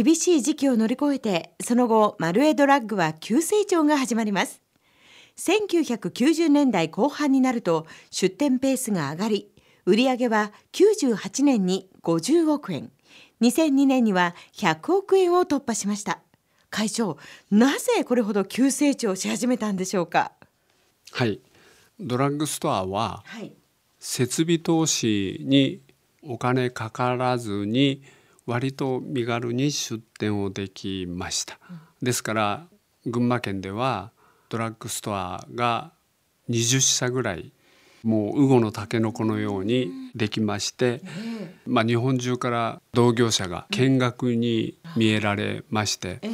厳しい時期を乗り越えてその後マルエドラッグは急成長が始まります。1990年代後半になると出店ペースが上がり売上は98年に50億円2002年には100億円を突破しました。会長なぜこれほど急成長し始めたんでしょうか？はい。ドラッグストアははい。設備投資にお金かからずに割と身軽に出店をできました、ですから群馬県ではドラッグストアが20社ぐらいもうウゴのタケノコのようにできまして、まあ、日本中から同業者が見学に見えられまして、ええ。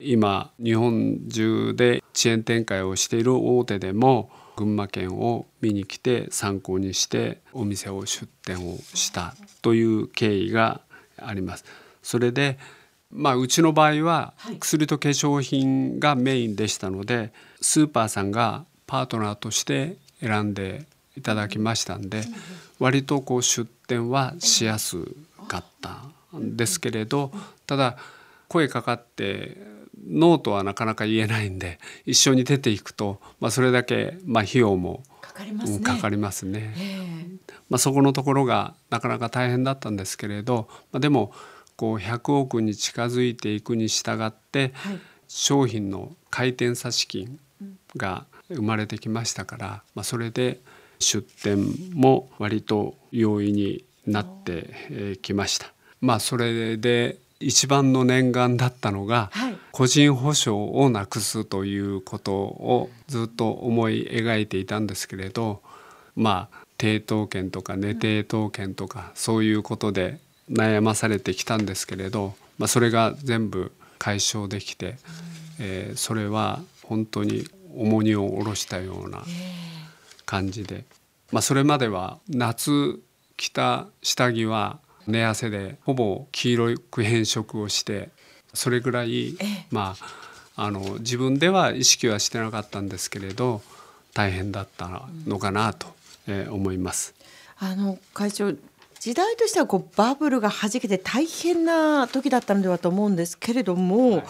今日本中でチェーン展開をしている大手でも群馬県を見に来て参考にしてお店を出店をしたという経緯があります。それでまあ、うちの場合ははい。薬と化粧品がメインでしたのでスーパーさんがパートナーとして選んでいただきましたんで割とこう出店はしやすかったんですけれどただ声かかってノーとはなかなか言えないんで一緒に出ていくと、まあ、それだけまあ費用もかかりますねうんかかりますね。えまあ、そこのところがなかなか大変だったんですけれど、まあ、でもこう100億に近づいていくに従ってえはい商品の回転差し金が生まれてきましたから、まあ、それで出店も割と容易になってえーきました。まあ、それで一番の念願だったのが、はい。個人保証をなくすということをずっと思い描いていたんですけれどまあ抵当権とか寝抵当権とかそういうことで悩まされてきたんですけれど、まあ、それが全部解消できて、えーそれは本当に重荷を下ろしたような感じで、まあ、それまでは夏着た下着は寝汗でほぼ黄色く変色をしてそれぐらいええまああの自分では意識はしてなかったんですけれど大変だったのかなと、えー思います。あの会長時代としてはこうバブルが弾けて大変な時だったのではと思うんですけれども、はい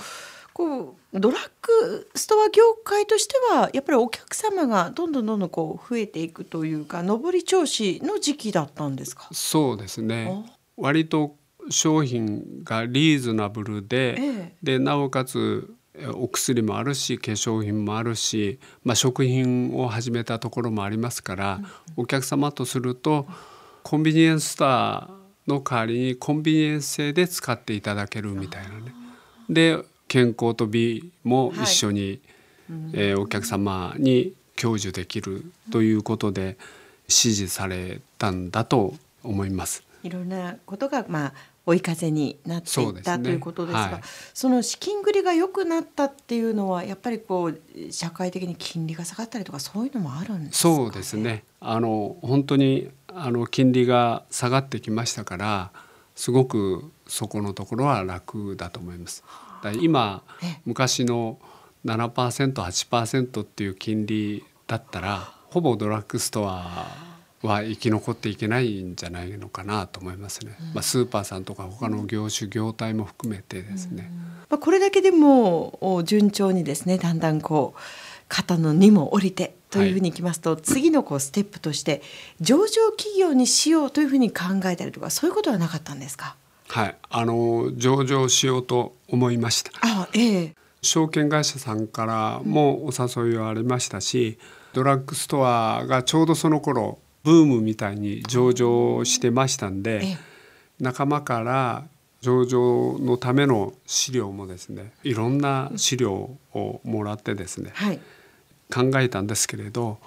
こうドラッグストア業界としてはやっぱりお客様がどんどんどんどんこう増えていくというか上り調子の時期だったんですか？そうですね割と商品がリーズナブルで、ええ。でなおかつえお薬もあるし化粧品もあるし、まあ、食品を始めたところもありますから、お客様とするとコンビニエンスストアの代わりにコンビニエンス性で使っていただけるみたいなね。で健康と美も一緒に、えーお客様に享受できるということで支持されたんだと思います。いろんなことがまあ追い風になっていった、ねということですが、はいその資金繰りが良くなったっていうのはやっぱりこう社会的に金利が下がったりとかそういうのもあるんですか、そうです。ね。あの本当にあの金利が下がってきましたから、すごくそこのところは楽だと思います。今ええ昔の7%、8%っていう金利だったら、ほぼドラッグストアは生き残っていけないんじゃないのかなと思いますね。まあスーパーさんとか他の業種業態も含めてですね。まあこれだけでもお順調にですねだんだんこう肩の荷も降りてというふうにいきますと、次のこうステップとして上場企業にしようというふうに考えたりとかそういうことはなかったんですか？はい、あの上場しようと思いました。あ、ええ、証券会社さんからもお誘いはありましたし、ドラッグストアがちょうどその頃ブームみたいに上場してましたんで、ええ仲間から上場のための資料もですねいろんな資料をもらってですねはい。考えたんですけれど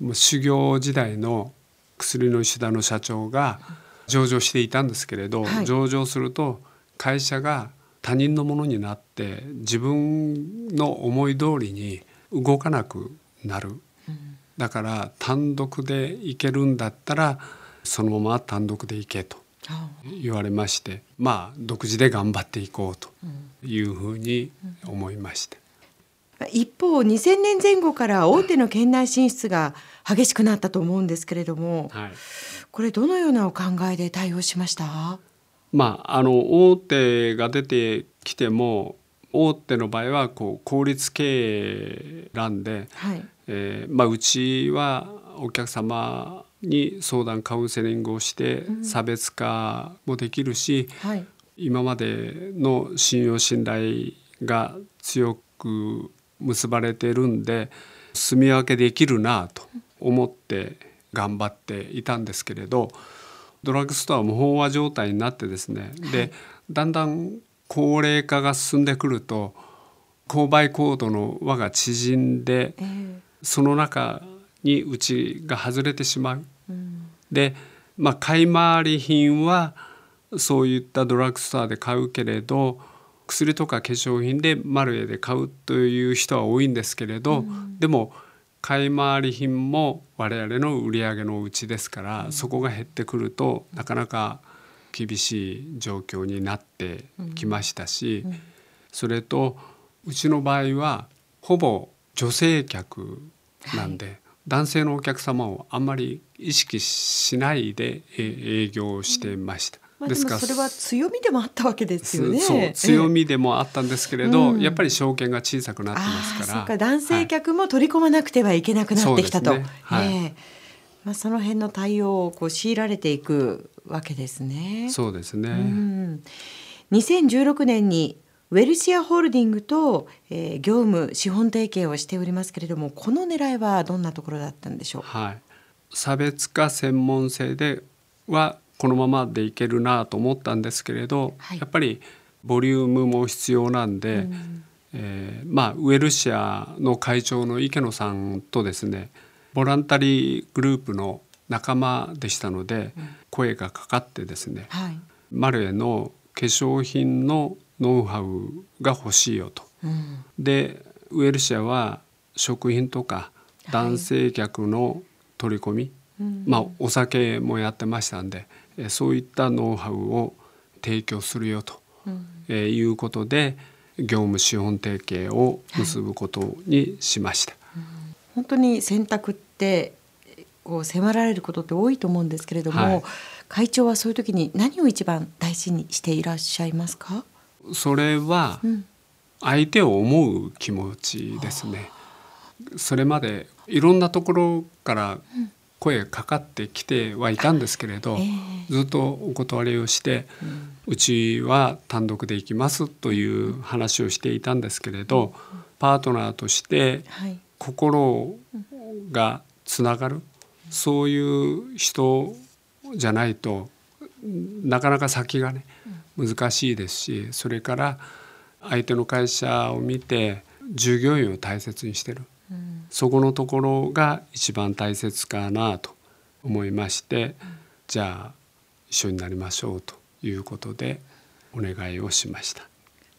もう修行時代の薬の石田の社長が上場していたんですけれど、はい上場すると会社が他人のものになって自分の思い通りに動かなくなる、だから単独で行けるんだったらそのまま単独で行けとあ言われましてまあ独自で頑張っていこうというふうに思いました。一方2000年前後から大手の県内進出が激しくなったと思うんですけれどもはい。これどのようなお考えで対応しました？まああの大手が出てきても大手の場合はこう効率経営なんで、はいえーまあ、うちはお客様に相談カウンセリングをして差別化もできるし、うんはい、今までの信用信頼が強く結ばれてるんで住み分けできるなと思って頑張っていたんですけれどドラッグストア無飽和状態になってですね、はい、でだんだん高齢化が進んでくると購買行動の輪が縮んで、えー、その中にうちが外れてしまう。うん、で、まあ、買い回り品はそういったドラッグストアで買うけれど薬とか化粧品でマルエで買うという人は多いんですけれど、うん、でも買い回り品も我々の売り上げのうちですから、うん、そこが減ってくるとなかなか厳しい状況になってきましたし、うん、それとうちの場合はほぼ女性客なんで、はい、男性のお客様をあんまり意識しないで営業してました。まあ、ですからそれは強みでもあったわけですよね。そう強みでもあったんですけれど、うん、やっぱり証券が小さくなってますから。男性客も取り込まなくてはいけなくなってきたと。はい、はい、まあ、その辺の対応をこう強いられていくわけですね。そうですね。うん、2016年にウェルシアホールディングと、えー、業務資本提携をしておりますけれどもこの狙いはどんなところだったんでしょう、はい、差別化専門性ではこのままでいけるなと思ったんですけれど、はい、やっぱりボリュームも必要なんで、うん、えー、まあ、ウェルシアの会長の池野さんとですねボランタリーグループの仲間でしたので、うん、声がかかってですね、はい、マルエの化粧品のノウハウが欲しいよと。うん、でウェルシアは食品とか男性客の取り込み、はい、まあお酒もやってましたんでそういったノウハウを提供するよと、えいうことで業務資本提携を結ぶことにしました。はい、本当に選択ってこう迫られることって多いと思うんですけれども、はい、会長はそういう時に何を一番大事にしていらっしゃいますか？それは相手を思う気持ちですね。それまでいろんなところから声かかってきてはいたんですけれど、えー、ずっとお断りをして、うちは単独で行きますという話をしていたんですけれど、うん、パートナーとして心がつながる、そういう人じゃないとなかなか先がね難しいですしそれから相手の会社を見て従業員を大切にしてる。そこのところが一番大切かなと思いまして、じゃあ一緒になりましょうということでお願いをしました。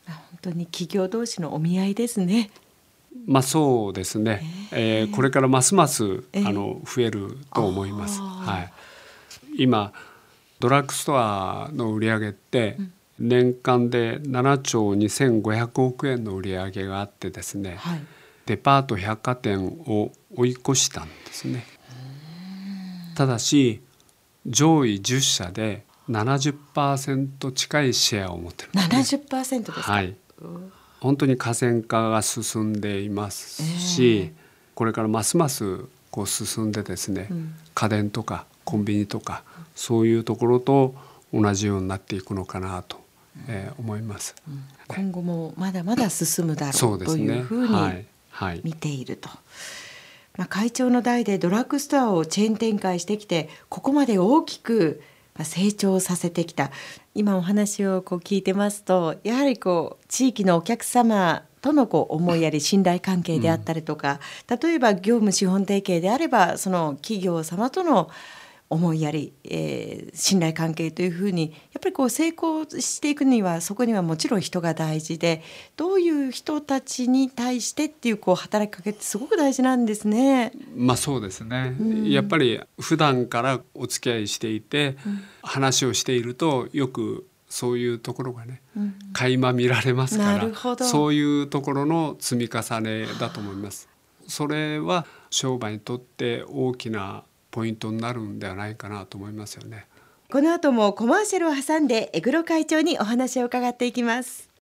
本当に企業同士のお見合いですね。まあそうですね。えー、えー、これからますます、えー、あの増えると思います。はい。今ドラッグストアの売り上げって年間で7兆2500億円の売り上げがあってですね。はいデパート百貨店を追い越したんですね。ただし上位10社で70%近いシェアを持ってる、ね。70%ですはい。本当に河川化が進んでいますし、えー、これからますますこう進んでですね、うん、家電とかコンビニとかそういうところと同じようになっていくのかなと、えー、思います、うん、今後もまだまだ進むだろう、ね、というふうに、はい。見ていると。まあ、会長の代でドラッグストアをチェーン展開してきてここまで大きく成長させてきた。今お話をこう聞いてますとやはりこう地域のお客様とのこう思いやり信頼関係であったりとか、例えば業務資本提携であればその企業様との思いやり、えー、信頼関係というふうにやっぱりこう成功していくにはそこにはもちろん人が大事でどういう人たちに対してっていうこう働きかけってすごく大事なんですね。まあそうですね、うん、やっぱり普段からお付き合いしていて、うん、話をしているとよくそういうところがね、うん、垣間見られますからそういうところの積み重ねだと思います。それは商売にとって大きなポイントになるんではないかなと思いますよね。この後もコマーシャルを挟んで江黒会長にお話を伺っていきます